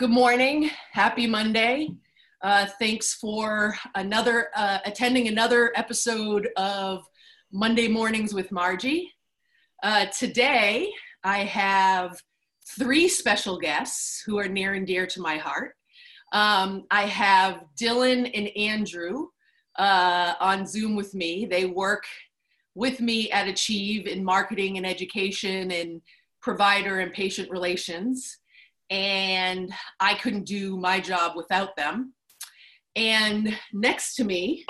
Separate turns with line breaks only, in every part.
Good morning. Happy Monday. Uh, thanks for another uh, attending another episode of Monday Mornings with Margie. Uh, today, I have three special guests who are near and dear to my heart. Um, I have Dylan and Andrew uh, on Zoom with me. They work with me at Achieve in marketing and education and provider and patient relations and I couldn't do my job without them. And next to me,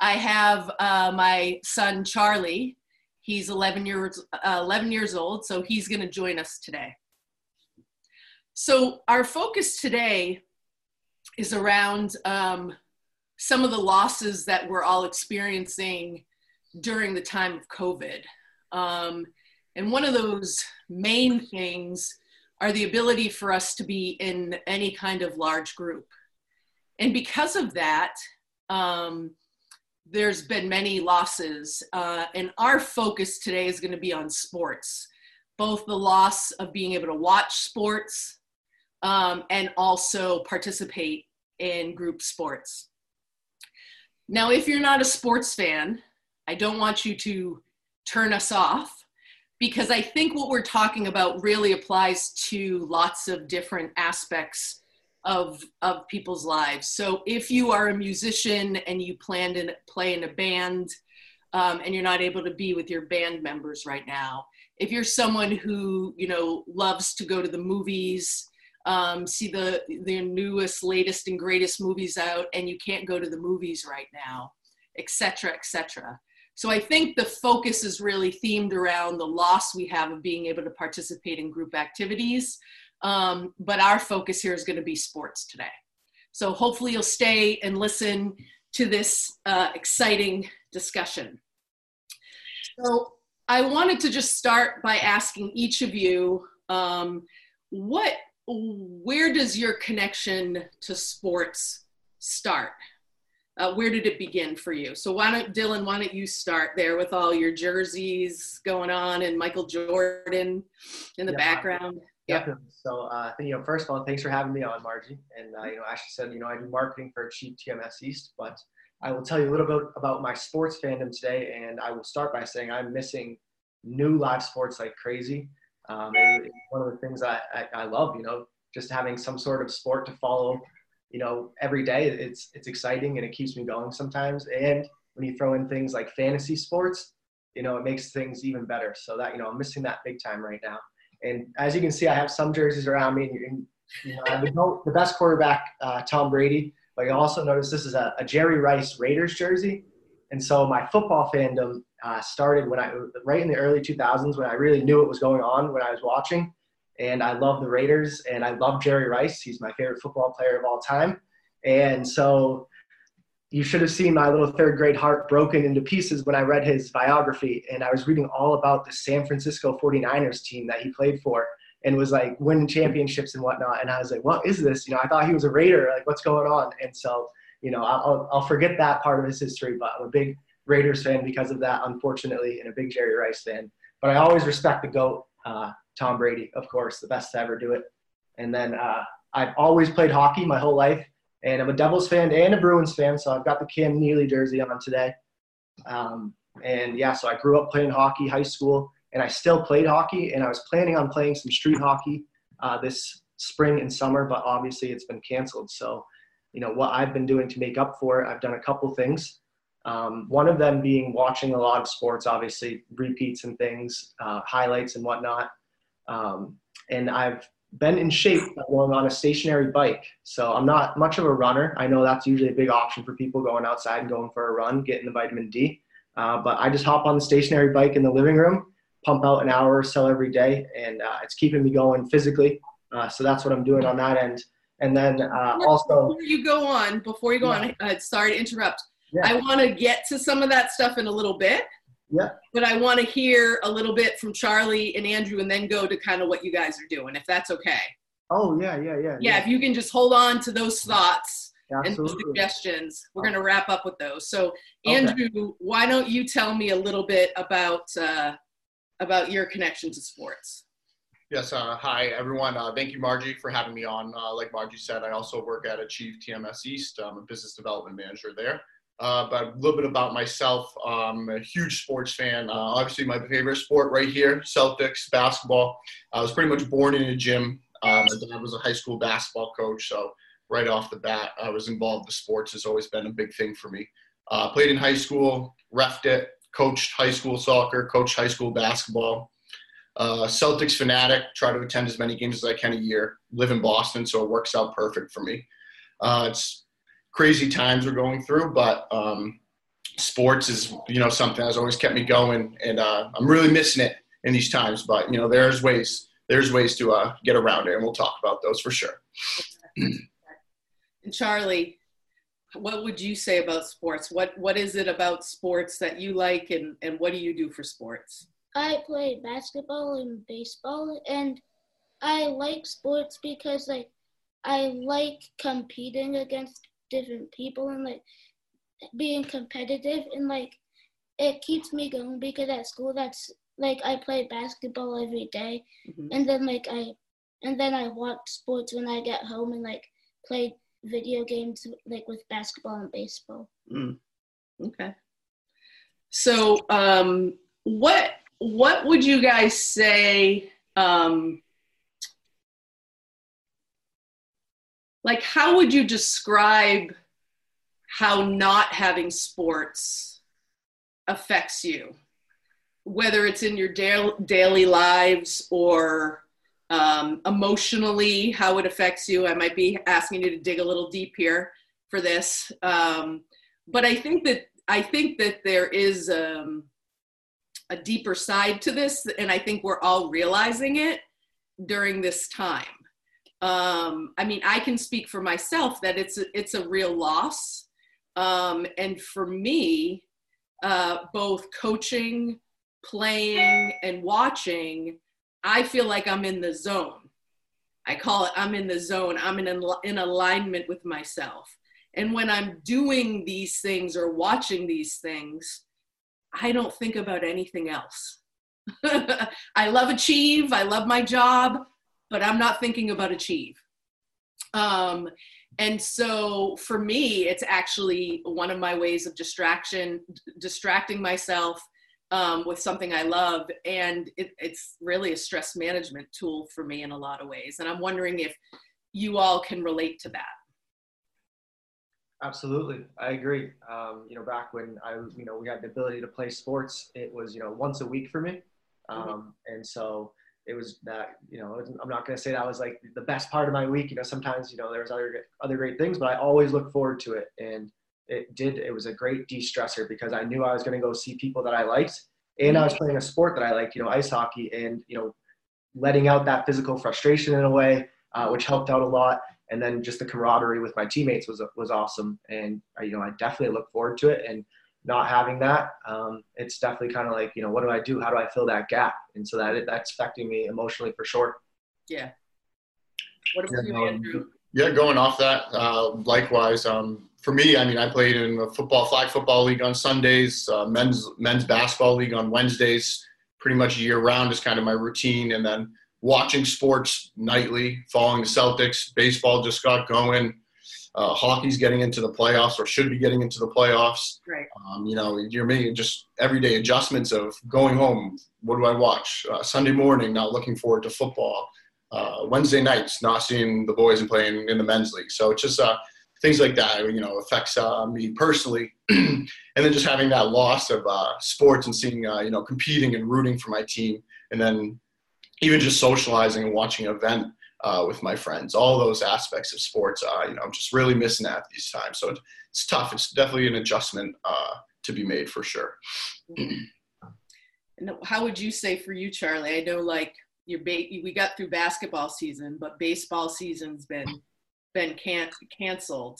I have uh, my son Charlie. He's 11 years uh, 11 years old, so he's going to join us today. So our focus today is around um, some of the losses that we're all experiencing during the time of COVID. Um, and one of those main things are the ability for us to be in any kind of large group. And because of that, um, there's been many losses. Uh, and our focus today is going to be on sports, both the loss of being able to watch sports um, and also participate in group sports. Now, if you're not a sports fan, I don't want you to turn us off because I think what we're talking about really applies to lots of different aspects of of people's lives. So if you are a musician and you plan to play in a band um, and you're not able to be with your band members right now, if you're someone who you know loves to go to the movies, um, see the the newest, latest, and greatest movies out, and you can't go to the movies right now, etc., etc. So I think the focus is really themed around the loss we have of being able to participate in group activities. Um, but our focus here is going to be sports today. So hopefully you'll stay and listen to this uh, exciting discussion. So I wanted to just start by asking each of you, um, what, where does your connection to sports start? Uh, where did it begin for you? So why don't Dylan, why don't you start there with all your jerseys going on and Michael Jordan in the yeah, background?
Yeah. So uh, you know, first of all, thanks for having me on, Margie. And uh, you know, Ashley said, you know, I do marketing for Achieve TMS East, but I will tell you a little bit about my sports fandom today. And I will start by saying I'm missing new live sports like crazy. Um, it's one of the things I, I, I love, you know, just having some sort of sport to follow you know, every day it's it's exciting and it keeps me going sometimes. And when you throw in things like fantasy sports, you know, it makes things even better. So that you know, I'm missing that big time right now. And as you can see, I have some jerseys around me. And, you know, I the best quarterback, uh, Tom Brady. But you also notice this is a, a, Jerry Rice Raiders jersey. And so my football fandom uh, started when I right in the early 2000s when I really knew what was going on when I was watching and I love the Raiders, and I love Jerry Rice. He's my favorite football player of all time. And so you should have seen my little third grade heart broken into pieces when I read his biography. And I was reading all about the San Francisco 49ers team that he played for and was like winning championships and whatnot. And I was like, what is this? You know, I thought he was a Raider. Like, what's going on? And so, you know, I'll, I'll forget that part of his history, but I'm a big Raiders fan because of that, unfortunately, and a big Jerry Rice fan. But I always respect the GOAT. Uh, Tom Brady, of course, the best to ever do it. And then uh, I've always played hockey my whole life, and I'm a Devils fan and a Bruins fan, so I've got the Cam Neely jersey on today. Um, and yeah, so I grew up playing hockey, high school, and I still played hockey, and I was planning on playing some street hockey uh, this spring and summer, but obviously it's been canceled. So, you know, what I've been doing to make up for it, I've done a couple things. Um, one of them being watching a lot of sports, obviously repeats and things, uh, highlights and whatnot. Um, and I've been in shape going on a stationary bike. So I'm not much of a runner. I know that's usually a big option for people going outside and going for a run, getting the vitamin D. Uh, but I just hop on the stationary bike in the living room, pump out an hour or so every day, and uh, it's keeping me going physically. Uh, so that's what I'm doing on that end. And then uh, also,
before you go on, before you go yeah. on, uh, sorry to interrupt. Yeah. I want to get to some of that stuff in a little bit.
Yeah.
But I want to hear a little bit from Charlie and Andrew and then go to kind of what you guys are doing, if that's okay.
Oh, yeah, yeah, yeah.
Yeah, yeah. if you can just hold on to those thoughts Absolutely. and those suggestions, we're going to wrap up with those. So, Andrew, okay. why don't you tell me a little bit about uh, about your connection to sports?
Yes, uh, hi everyone. Uh, thank you, Margie, for having me on. Uh, like Margie said, I also work at Achieve TMS East. I'm a business development manager there. Uh, but a little bit about myself. I'm a huge sports fan. Uh, obviously, my favorite sport right here, Celtics basketball. I was pretty much born in a gym. Um, my dad was a high school basketball coach, so right off the bat, I was involved with sports. Has always been a big thing for me. Uh, played in high school, refed it, coached high school soccer, coached high school basketball. Uh, Celtics fanatic. Try to attend as many games as I can a year. Live in Boston, so it works out perfect for me. Uh, it's crazy times we're going through, but um, sports is you know something that's always kept me going, and uh, I'm really missing it in these times. But you know, there's ways there's ways to uh, get around it, and we'll talk about those for sure.
and Charlie, what would you say about sports? What what is it about sports that you like, and and what do you do for sports?
I play basketball and baseball, and I like sports because like I like competing against different people and like being competitive and like it keeps me going because at school that's like I play basketball every day, mm-hmm. and then like I and then I watch sports when I get home and like play video games like with basketball and baseball.
Mm. Okay. So, um, what what would you guys say? Um, like, how would you describe how not having sports affects you? Whether it's in your daily, daily lives or um, emotionally, how it affects you. I might be asking you to dig a little deep here for this, um, but I think that I think that there is um, a deeper side to this, and I think we're all realizing it during this time. Um, I mean, I can speak for myself that it's a, it's a real loss, um, and for me, uh, both coaching, playing, and watching I feel like I'm in the zone. I call it I'm in the zone. I'm in, in alignment with myself. And when I'm doing these things or watching these things, I don't think about anything else. I love Achieve, I love my job, but I'm not thinking about Achieve. Um, and so for me, it's actually one of my ways of distraction, distracting myself um, with something I love. And it, it's really a stress management tool for me in a lot of ways. And I'm wondering if you all can relate to that.
Absolutely, I agree. Um, you know, back when I, you know, we had the ability to play sports, it was, you know, once a week for me, mm-hmm. um, mm-hmm. and so it was that, you know, I'm not going to say that was like the best part of my week. You know, sometimes, you know, there was other other great things, but I always look forward to it. And it did it was a great de-stressor because I knew I was going to go see people that I liked and I was playing a sport that I liked, you know, ice hockey and you know, letting out that physical frustration in a way, uh, which helped out a lot. And then just the camaraderie with my teammates was was awesome, and you know, I definitely look forward to it. And not having that, um, it's definitely kind of like you know, what do I do? How do I fill that gap? And so that that's affecting me emotionally for sure.
Yeah. What about yeah, you, Andrew?
Yeah, going off that, uh, likewise. Um, for me, I mean, I played in a football flag football league on Sundays, uh, men's men's basketball league on Wednesdays. Pretty much year round is kind of my routine, and then watching sports nightly, following the Celtics. Baseball just got going. Uh, hockey's getting into the playoffs, or should be getting into the playoffs.
Right.
Um, you know, you're making just everyday adjustments of going home. What do I watch? Uh, Sunday morning, not looking forward to football uh, Wednesday nights, not seeing the boys and playing in the men's league. So it's just uh, things like that, you know, affects uh, me personally. and then just having that loss of uh, sports and seeing, uh, you know, competing and rooting for my team, and then even just socializing and watching an event uh, with my friends. All those aspects of sports, you know, I'm just really missing that these times. So it's tough. It's definitely an adjustment to be made for sure.
and how would you say for you, Charlie? I know, like your ba- we got through basketball season, but baseball season's been been can- canceled.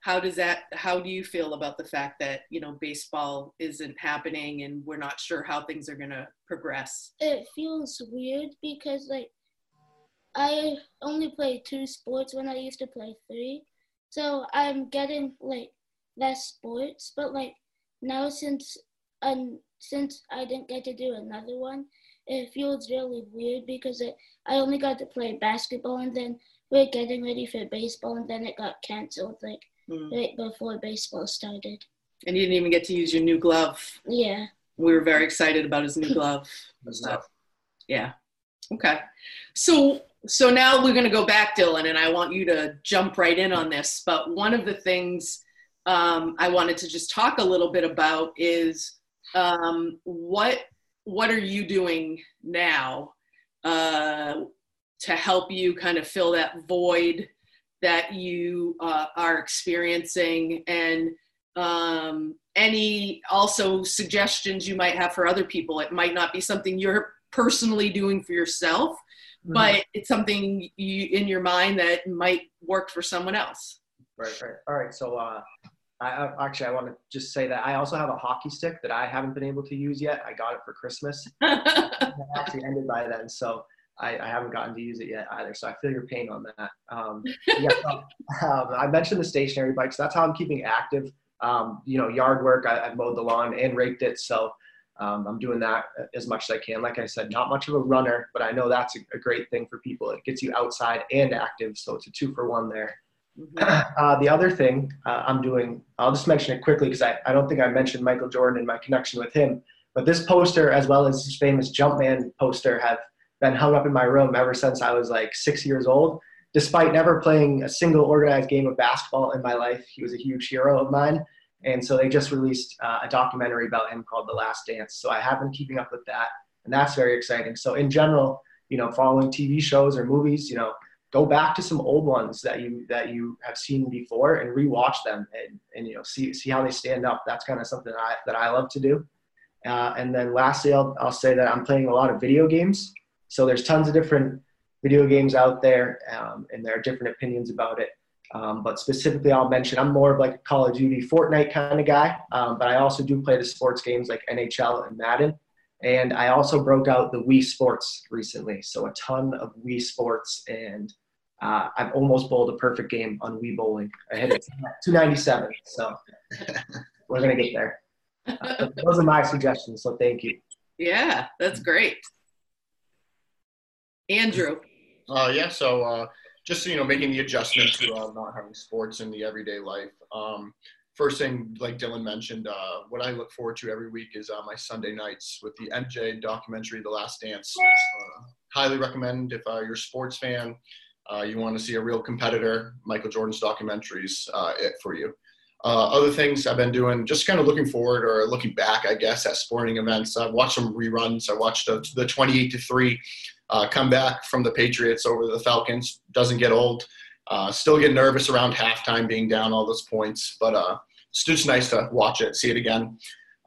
How does that? How do you feel about the fact that you know baseball isn't happening and we're not sure how things are gonna progress?
It feels weird because like I only played two sports when I used to play three, so I'm getting like less sports. But like now since um since I didn't get to do another one, it feels really weird because it, I only got to play basketball and then we're getting ready for baseball and then it got canceled like
Mm.
right before baseball started.
And you didn't even get to use your new glove.
Yeah.
We were very excited about his new glove.
That's
So, yeah. Okay. So so now we're going to go back, Dylan, and I want you to jump right in on this. But one of the things um, I wanted to just talk a little bit about is um, what what are you doing now uh, to help you kind of fill that void that you uh, are experiencing and um, any also suggestions you might have for other people. It might not be something you're personally doing for yourself,
Mm-hmm.
but it's something you in your mind that might work for someone else.
Right, right. All right. So, uh, I, I actually I want to just say that I also have a hockey stick that I haven't been able to use yet. I got it for Christmas. It actually ended by then, so I, I haven't gotten to use it yet either. So I feel your pain on that. Um, yeah, so, um, I mentioned the stationary bikes. That's how I'm keeping active. Um, you know, yard work. I, I've mowed the lawn and raked it, so um, I'm doing that as much as I can. Like I said, not much of a runner, but I know that's a, a great thing for people. It gets you outside and active, so it's a two for one there.
Mhm.
Uh, the other thing uh, I'm doing, I'll just mention it quickly because I, I don't think I mentioned Michael Jordan and my connection with him. But this poster, as well as his famous Jumpman poster, have been hung up in my room ever since I was like six years old. Despite never playing a single organized game of basketball in my life, he was a huge hero of mine. And so they just released uh, a documentary about him called The Last Dance. So I have been keeping up with that, and that's very exciting. So in general, you know, following TV shows or movies, you know, go back to some old ones that you that you have seen before and rewatch them and, and you know see see how they stand up. That's kind of something I, that I love to do. Uh, and then lastly, I'll, I'll say that I'm playing a lot of video games. So there's tons of different video games out there, um, and there are different opinions about it. Um, but specifically, I'll mention I'm more of like a Call of Duty, Fortnite kind of guy. Um, but I also do play the sports games like NHL and Madden. And I also broke out the Wii Sports recently, so a ton of Wii Sports, and uh, I've almost bowled a perfect game on Wii bowling. I hit it 297, so we're gonna get there. Uh, those are my suggestions, so thank you.
Yeah, that's great. Andrew.
Uh, yeah, so uh, just you know, making the adjustment to uh, not having sports in the everyday life. Um, first thing, like Dylan mentioned, uh, what I look forward to every week is uh, my Sunday nights with the MJ documentary, The Last Dance. Uh, highly recommend if uh, you're a sports fan, uh, you want to see a real competitor. Michael Jordan's documentaries, it for you. Uh, other things I've been doing, just kind of looking forward or looking back, I guess, at sporting events. I've watched some reruns. I watched the, the 28 to three uh, comeback from the Patriots over the Falcons. Doesn't get old. Uh, still get nervous around halftime, being down all those points, but uh, it's just nice to watch it, see it again.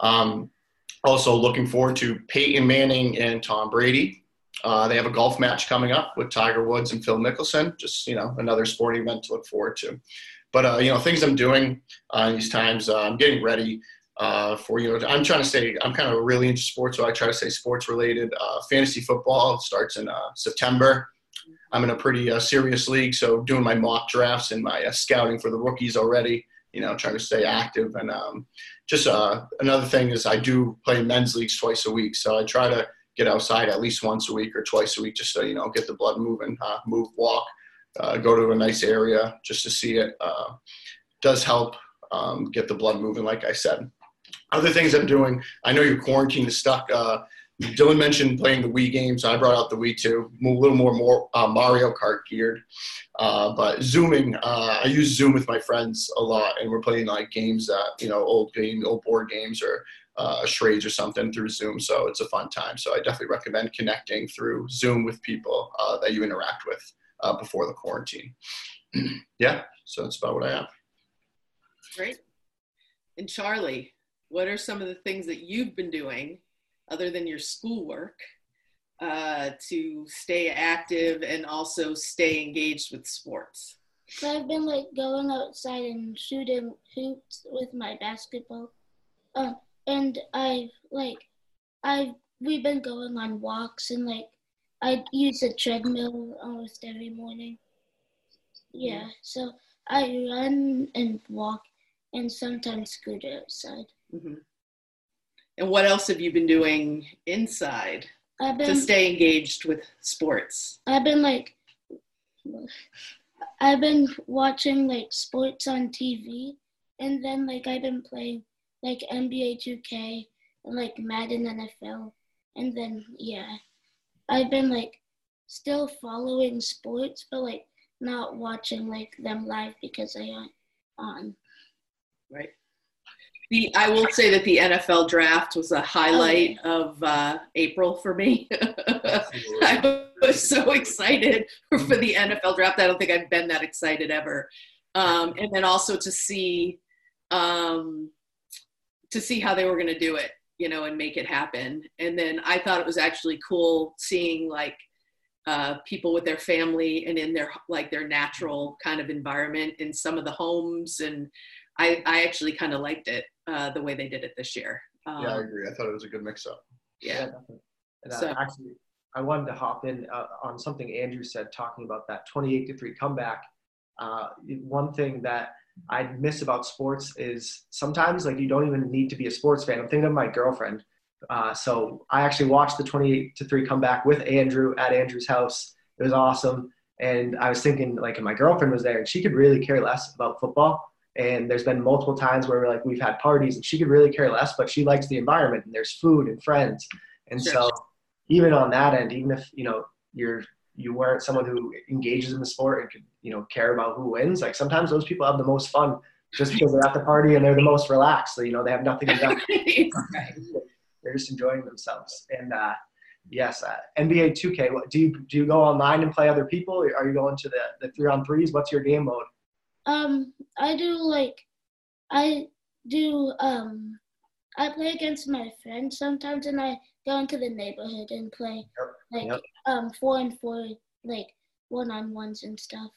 Um, also, looking forward to Peyton Manning and Tom Brady. Uh, they have a golf match coming up with Tiger Woods and Phil Mickelson. Just you know, another sporting event to look forward to. But uh, you know, things I'm doing uh, these times, uh, I'm getting ready uh, for you know. I'm trying to say I'm kind of really into sports, so I try to say sports related. Uh, fantasy football starts in uh, September. I'm in a pretty uh, serious league, so doing my mock drafts and my uh, scouting for the rookies already. You know, trying to stay active and um, just uh, another thing is I do play men's leagues twice a week, so I try to get outside at least once a week or twice a week just to you know get the blood moving, move, walk, go to a nice area just to see it. Does help um, get the blood moving, like I said. Other things I'm doing, I know your quarantine is stuck. Uh, Dylan mentioned playing the Wii games. I brought out the Wii too, a little more, more uh, Mario Kart geared. Uh, but zooming, uh, I use Zoom with my friends a lot, and we're playing like games that you know, old game, old board games, or uh, charades or something through Zoom. So it's a fun time. So I definitely recommend connecting through Zoom with people uh, that you interact with before the quarantine. yeah, so that's about what I have.
Great. And Charlie, what are some of the things that you've been doing other than your schoolwork uh, to stay active and also stay engaged with sports?
So I've been like going outside and shooting hoops with my basketball. Um, and I've like, I've we've been going on walks and like I use a treadmill almost every morning. Yeah, so I run and walk and sometimes scooter outside.
hmm And what else have you been doing inside
I've
to stay engaged with sports?
I've been like I've been watching like sports on TV and then like I've been playing like NBA 2K and like Madden NFL and then yeah I've been like still following sports but like not watching like them live because they aren't on.
Right. The I will say that the NFL draft was a highlight of uh, April for me. I was so excited for the NFL draft. I don't think I've been that excited ever. Um, and then also to see um, to see how they were going to do it, you know, and make it happen. And then I thought it was actually cool seeing like uh, people with their family and in their like their natural kind of environment in some of the homes and I, I actually kind of liked it uh, the way they did it this year. Um,
yeah, I agree. I thought it was a good mix up.
yeah.
definitely. And
So-
uh, actually, I wanted to hop in uh, on something Andrew said, talking about that 28 to three comeback. Uh, one thing that I miss about sports is sometimes like you don't even need to be a sports fan. I'm thinking of my girlfriend. Uh, so I actually watched the 28 to three comeback with Andrew at Andrew's house. It was awesome. And I was thinking like, if my girlfriend was there and she could really care less about football. And there's been multiple times where we're like we've had parties and she could really care less, but she likes the environment and there's food and friends. And
Sure.
so even on that end, even if you know you're you weren't someone who engages in the sport and could you know care about who wins, like sometimes those people have the most fun just because they're at the party and they're the most relaxed. So, you know they have nothing to do. they're just enjoying themselves. And uh, yes, uh, NBA 2K. What, do you do you go online and play other people? Are you going to the the three on threes? What's your game mode?
Um I do like I do um I play against my friends sometimes and I go into the neighborhood and play like
Yep.
um four and four like one on ones and stuff.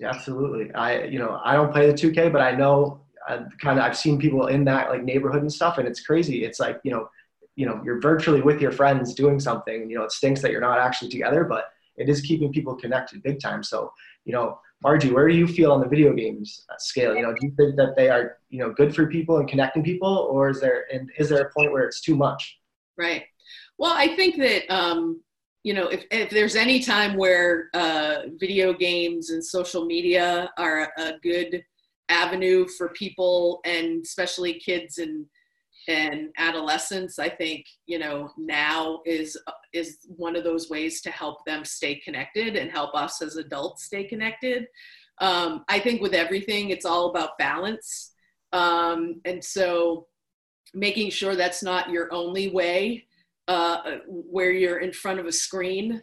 Yeah, absolutely. I you know I don't play the 2K, but I know I kind of I've seen people in that like neighborhood and stuff, and it's crazy. It's like you know you know you're virtually with your friends doing something. You know it stinks that you're not actually together, but it is keeping people connected big time. So you know. Margie, where do you feel on the video games scale? You know, do you think that they are, you know, good for people and connecting people, or is there and is there a point where it's too much?
Right. Well, I think that um, you know if, if there's any time where uh, video games and social media are a good avenue for people and especially kids and and adolescence I think you know now is is one of those ways to help them stay connected and help us as adults stay connected. Um, I think with everything, it's all about balance, um, and so making sure that's not your only way uh, where you're in front of a screen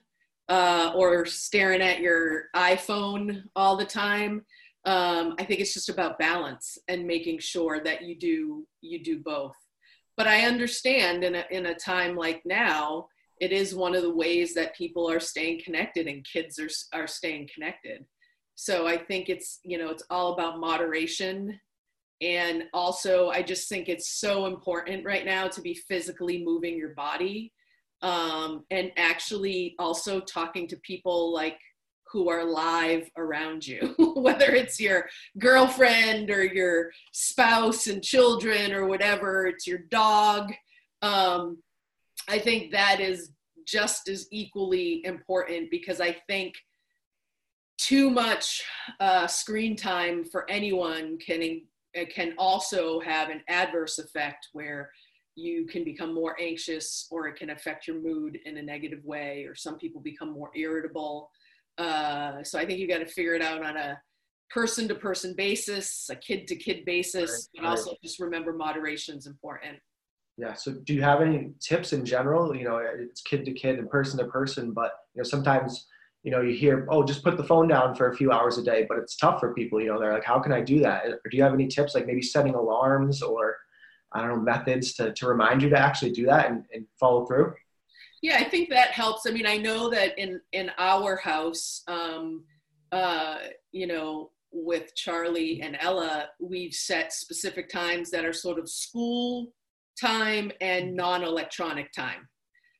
uh, or staring at your iPhone all the time. Um, I think it's just about balance and making sure that you do you do both. But I understand in a, in a time like now, it is one of the ways that people are staying connected and kids are are staying connected. So I think it's you know it's all about moderation and also i just think it's so important right now to be physically moving your body um, and actually also talking to people like who are live around you whether it's your girlfriend or your spouse and children or whatever it's your dog. Um, i think that is just as equally important because i think too much uh, screen time for anyone can can also have an adverse effect where you can become more anxious or it can affect your mood in a negative way or some people become more irritable uh, so i think you got to figure it out on a person to person basis a kid to kid basis
Right,
but also just remember moderation is important
Yeah. So, do you have any tips in general? You know, it's kid to kid and person to person, but you know, sometimes you know you hear, oh, just put the phone down for a few hours a day, but it's tough for people. You know, they're like, how can I do that? Or do you have any tips, like maybe setting alarms or I don't know methods to to remind you to actually do that and, and follow through?
Yeah, I think that helps. I mean, I know that in in our house, um, uh, you know, with Charlie and Ella, we've set specific times that are sort of school time and non-electronic time.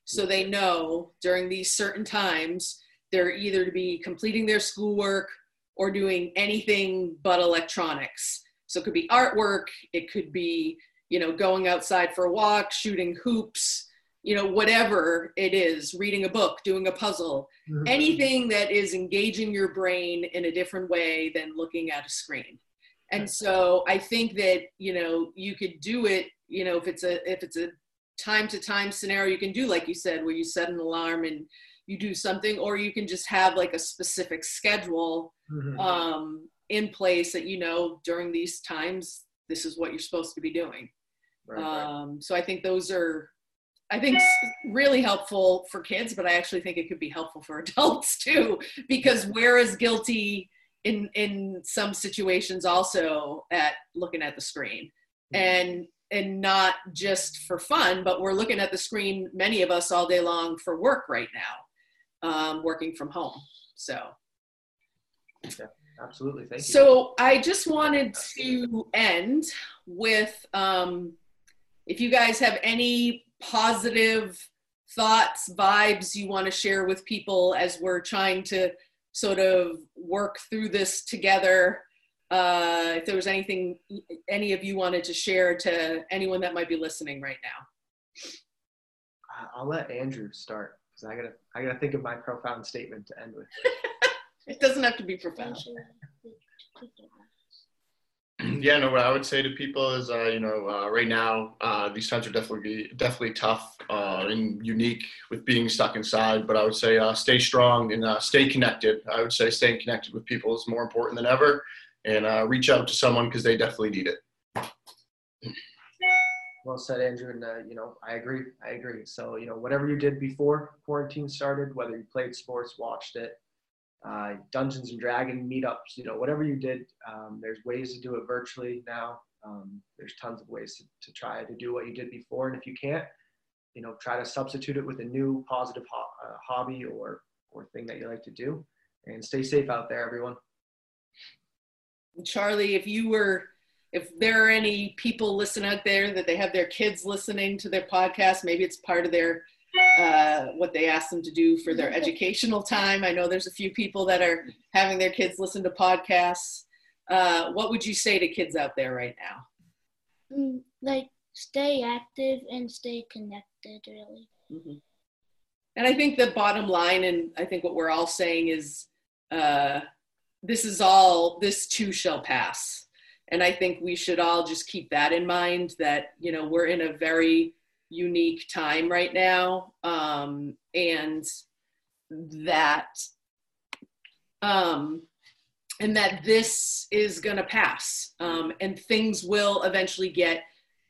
So they know during these certain times they're either to be completing their schoolwork or doing anything but electronics. So it could be artwork, it could be, you know, going outside for a walk, shooting hoops, you know, whatever it is, reading a book, doing a puzzle,
Mhm.
anything that is engaging your brain in a different way than looking at a screen. And so I think that, you know, you could do it, you know, if it's a if it's a time to time scenario, you can do like you said, where you set an alarm and you do something, or you can just have like a specific schedule
Mhm.
um, in place that you know during these times this is what you're supposed to be doing.
Right, right.
Um, so I think those are, I think, really helpful for kids, but I actually think it could be helpful for adults too, because we're as guilty in in some situations also at looking at the screen, and and not just for fun, but we're looking at the screen, many of us all day long for work right now, um, working from home. So.
Absolutely. Thank you.
So I just wanted to end with um, if you guys have any positive thoughts, vibes you want to share with people as we're trying to sort of work through this together. Uh, if there was anything any of you wanted to share to anyone that might be listening right now.
I'll let Andrew start because I gotta I gotta think of my profound statement to end with.
It doesn't have to be profound.
yeah, no. What I would say to people is, uh, you know, uh, right now uh, these times are definitely definitely tough uh, and unique with being stuck inside. But I would say uh, stay strong and uh, stay connected. I would say staying connected with people is more important than ever, and reach out to someone because they definitely need it.
Well said, Andrew, and you know I agree. I agree. So you know whatever you did before quarantine started, whether you played sports, watched it, uh, Dungeons and Dragon meetups, you know whatever you did, um, there's ways to do it virtually now. Um, there's tons of ways to, to try to do what you did before, and if you can't, you know try to substitute it with a new positive ho- uh, hobby or or thing that you like to do, and stay safe out there, everyone.
Charlie, if you were, if there are any people listening out there that they have their kids listening to their podcast, maybe it's part of their uh, what they ask them to do for their educational time. I know there's a few people that are having their kids listen to podcasts. Uh, what would you say to kids out there right now?
Mm, like stay active and stay connected really
Mhm. And I think the bottom line, and I think what we're all saying is, uh, this is all, this too shall pass. And I think we should all just keep that in mind that, you know, we're in a very unique time right now. Um, and that, um, and that this is going to pass um, and things will eventually get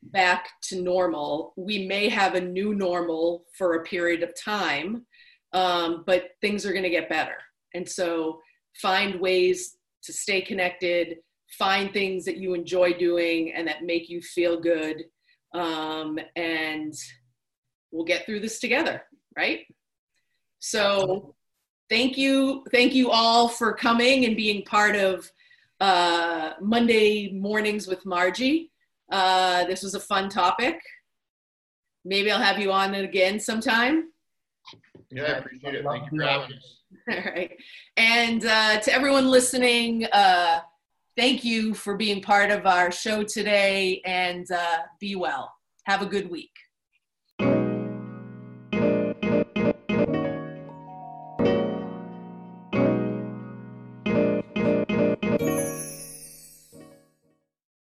back to normal. We may have a new normal for a period of time, um, but things are going to get better. And so find ways to stay connected, find things that you enjoy doing and that make you feel good. Um, and we'll get through this together, right? So thank you. Thank you all for coming and being part of uh, Monday mornings with Margie. Uh, this was a fun topic. Maybe I'll have you on it again sometime.
Yeah, I appreciate it. Thank you for having us.
All right. And uh, to everyone listening, uh, thank you for being part of our show today and uh, be well. Have a good week.